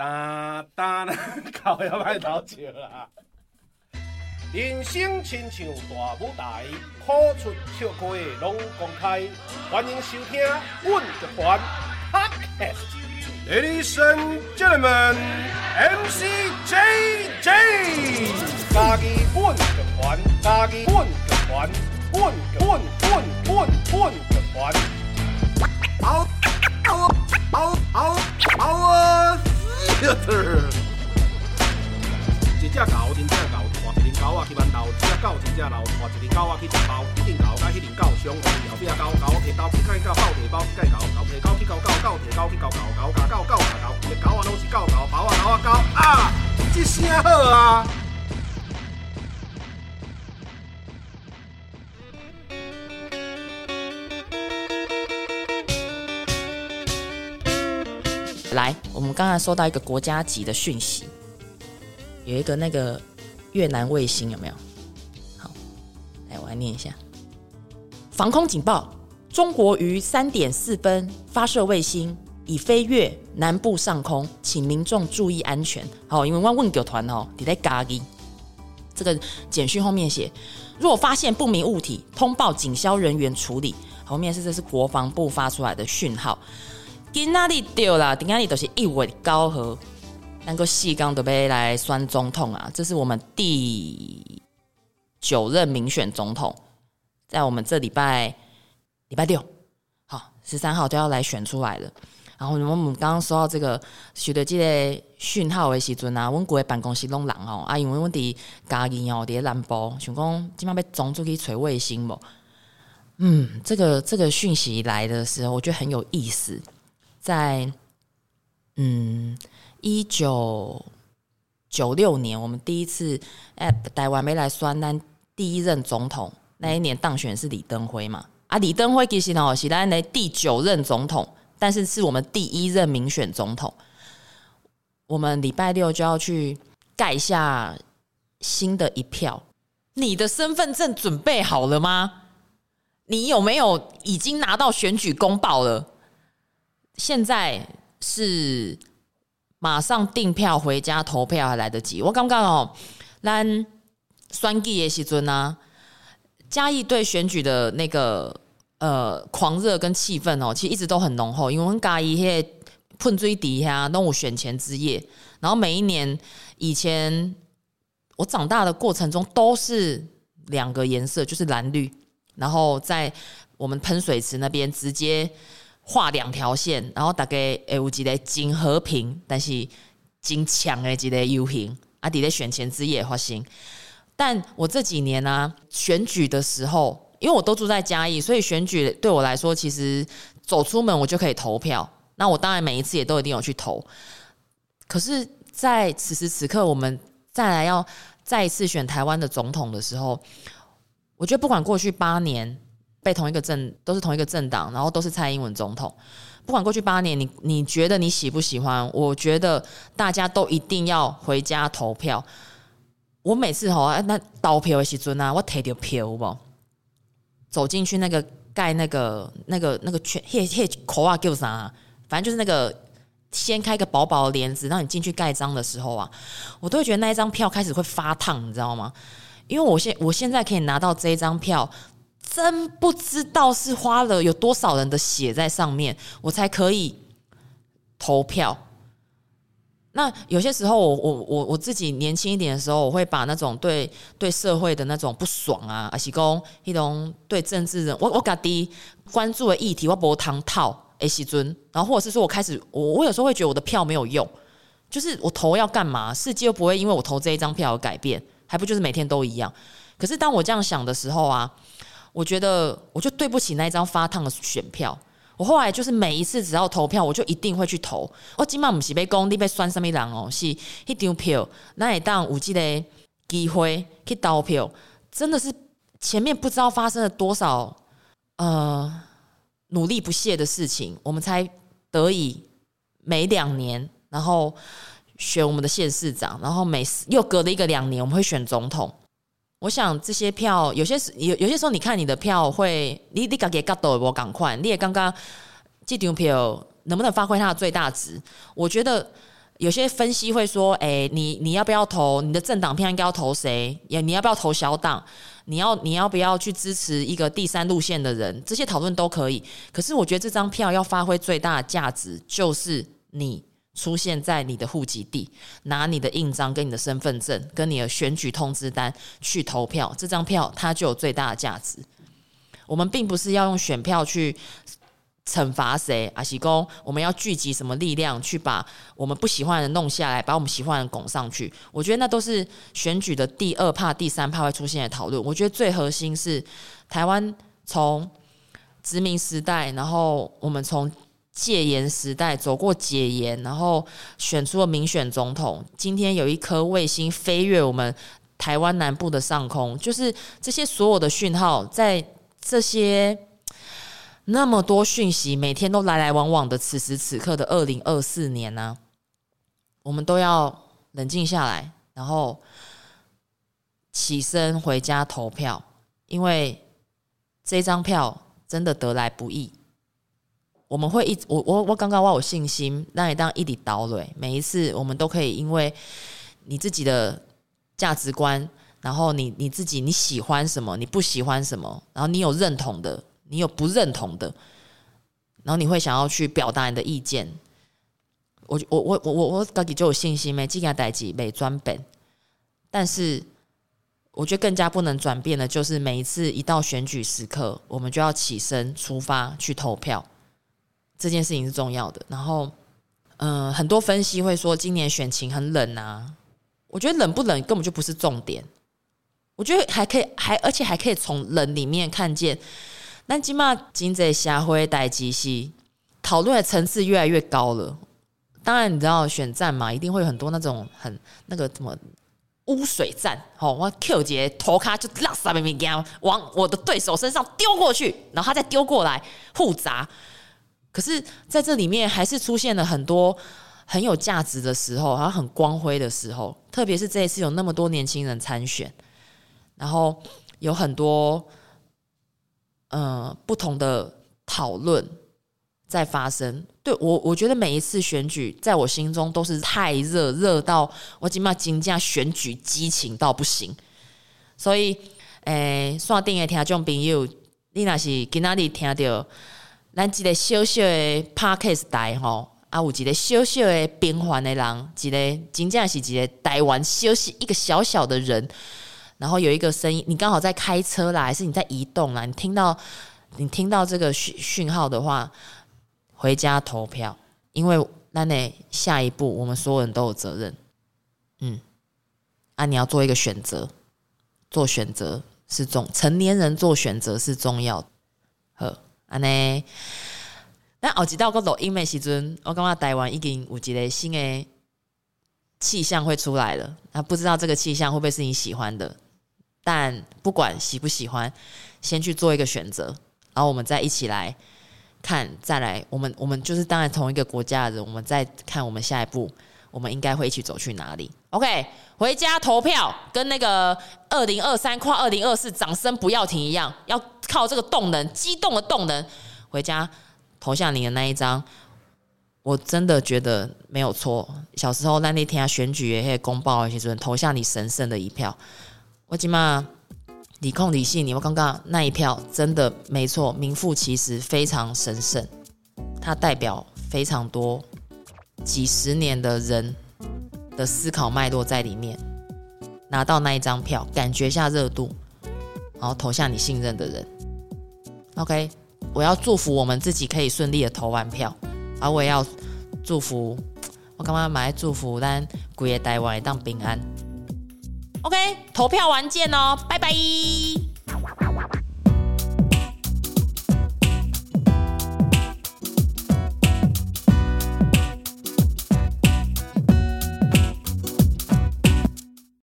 哒哒，靠要歹偷笑啦！人生亲像大舞台，苦出笑开拢公开。欢迎收听《阮乐团》Podcast。Ladies and gentlemen, MC JJ，家己阮乐团，家己阮乐团，阮阮阮阮阮乐团。嗷嗷嗷嗷嗷一只狗，真正狗，换一只狗啊去馒头，一只狗真正老，换一只狗啊去食包，一只狗甲迄只狗相好，后壁狗狗提刀去甲狗，狗摕包去甲狗，狗提狗去咬狗，狗提狗去咬狗，狗咬狗，狗咬狗，一个狗啊拢是狗狗，包啊狗啊狗啊，这声好啊！来，我们刚才收到一个国家级的讯息，有一个那个越南卫星有没有？好，来我来念一下：防空警报，中国于三点四分发射卫星，已飞越南部上空，请民众注意安全。好，因为我问狗团哦，你在咖喱？这个简讯后面写：若发现不明物体，通报警消人员处理。后面是这是国防部发出来的讯号。今哪里丢了？今哪里都是一尾高和，能够细刚都被来选总统啊！这是我们第九任民选总统，在我们这礼拜礼拜六，好十三号都要来选出来了。然后我们刚刚收到这个取得这个讯号的时阵啊，我们国的办公室拢人哦啊，因为我伫嘉义哦，伫南部，想讲今晚要总出去找卫星不？嗯，这个这个讯息来的时候，我觉得很有意思。在嗯一九九六年，我们第一次哎台湾没来选咱第一任总统，那一年当选是李登辉嘛？啊，李登辉其实呢是咱的第九任总统，但是是我们第一任民选总统。我们礼拜六就要去盖下新的一票。你的身份证准备好了吗？你有没有已经拿到选举公报了？现在是马上订票回家投票还来得及。我刚刚哦，咱选举的时阵啊，嘉义对选举的那个呃狂热跟气氛哦，其实一直都很浓厚。因为我们嘉义迄喷水底下都有选前之夜，然后每一年以前我长大的过程中都是两个颜色，就是蓝绿，然后在我们喷水池那边直接。画两条线，然后大概会有一个真和平，但是真强的一个游行啊！伫咧选前之夜发生。但我这几年呢、啊，选举的时候，因为我都住在嘉义，所以选举对我来说，其实走出门我就可以投票。那我当然每一次也都一定有去投。可是，在此时此刻，我们再来要再一次选台湾的总统的时候，我觉得不管过去八年。被同一个政都是同一个政党，然后都是蔡英文总统。不管过去八年，你你觉得你喜不喜欢？我觉得大家都一定要回家投票。我每次吼，那倒票的时阵啊，我提着票不走进去那个盖那个那个那个圈，嘿嘿口啊叫啥？反正就是那个掀开一个薄薄的帘子，让你进去盖章的时候啊，我都会觉得那一张票开始会发烫，你知道吗？因为我现我现在可以拿到这一张票。真不知道是花了有多少人的血在上面，我才可以投票。那有些时候我，我我我自己年轻一点的时候，我会把那种对对社会的那种不爽啊，还是讲一种对政治人，我我家己关注的议题，我无通透的时尊，然后或者是说我开始，我我有时候会觉得我的票没有用，就是我投要干嘛？世界又不会因为我投这一张票而改变，还不就是每天都一样？可是当我这样想的时候啊。我觉得我就对不起那一张发烫的选票。我后来就是每一次只要投票，我就一定会去投。我今晚不是被公，你被酸什么人哦？是一张票，那也当有这个机会去投票，真的是前面不知道发生了多少呃努力不懈的事情，我们才得以每两年，然后选我们的县市长，然后每又隔了一个两年，我们会选总统。我想这些票有些时有有些时候，你看你的票会，你你感觉感动不？赶快，你也刚刚这张票能不能发挥它的最大值？我觉得有些分析会说，哎、你你要不要投你的政党票应该要投谁？也你要不要投小党？你要你要不要去支持一个第三路线的人？这些讨论都可以。可是我觉得这张票要发挥最大的价值，就是你出现在你的户籍地，拿你的印章跟你的身份证跟你的选举通知单去投票，这张票它就有最大的价值。我们并不是要用选票去。惩罚谁？阿西公，我们要聚集什么力量去把我们不喜欢的人弄下来，把我们喜欢的人拱上去？我觉得那都是选举的第二怕、第三怕会出现的讨论。我觉得最核心是台湾从殖民时代，然后我们从戒严时代走过解严，然后选出了民选总统。今天有一颗卫星飞越我们台湾南部的上空，就是这些所有的讯号，在这些。那么多讯息，每天都来来往往的，此时此刻的二零二四年呢、我们都要冷静下来，然后起身回家投票，因为这张票真的得来不易。我们会一，我我我刚刚我有信心，让你当一滴岛垒，每一次我们都可以，因为你自己的价值观，然后你你自己你喜欢什么，你不喜欢什么，然后你有认同的。你有不认同的，然后你会想要去表达你的意见。我我我我我我自己就有信心没，这件代志没转变。但是我觉得更加不能转变的，就是每一次一到选举时刻，我们就要起身出发去投票。这件事情是重要的。然后，嗯、很多分析会说今年选情很冷啊。我觉得冷不冷根本就不是重点。我觉得还可以，还而且还可以从冷里面看见。但起码经济社会代际系讨论的层次越来越高了。当然，你知道选战嘛，一定会有很多那种很那个什么污水战。好，我 Q 节头卡就拉撒咪咪干往我的对手身上丢过去，然后他再丢过来互砸。可是在这里面，还是出现了很多很有价值的时候，然后很光辉的时候。特别是这一次有那么多年轻人参选，然后有很多。呃，不同的讨论在发生。对我，我觉得每一次选举，在我心中都是太热，热到我起码惊驾选举激情到不行。所以，诶、欸，刷电的听众朋友，你若是今仔日听到咱一个小小的 Podcast 台吼，啊，有一个小小的平凡的人，一个真正是一个台湾小小一个小小的人。然后有一个声音，你刚好在开车啦，还是你在移动啦？你听到你听到这个讯讯号的话，回家投票，因为那呢下一步我们所有人都有责任。嗯，啊，你要做一个选择，做选择是重，成年人做选择是重要的。好，啊呢，但后几道个录音的时阵，我感觉台湾已经有一个新的气象会出来了。啊，不知道这个气象会不会是你喜欢的？但不管喜不喜欢，先去做一个选择，然后我们再一起来看，再来，我们我们就是当然同一个国家的人，我们再看我们下一步，我们应该会一起走去哪里？OK，回家投票，跟那个二零二三跨二零二四掌声不要停一样，要靠这个动能，激动的动能，回家投下你的那一张。我真的觉得没有错。小时候那那天选举也公报的时候，投下你神圣的一票。我起码理控理性，你我刚刚那一票真的没错，名副其实，非常神圣。它代表非常多几十年的人的思考脉络在里面。拿到那一张票，感觉下热度，然后投下你信任的人。OK，我要祝福我们自己可以顺利的投完票，而我也要祝福我刚刚买祝福咱规个台湾当平安。OK，投票完见哦，拜拜。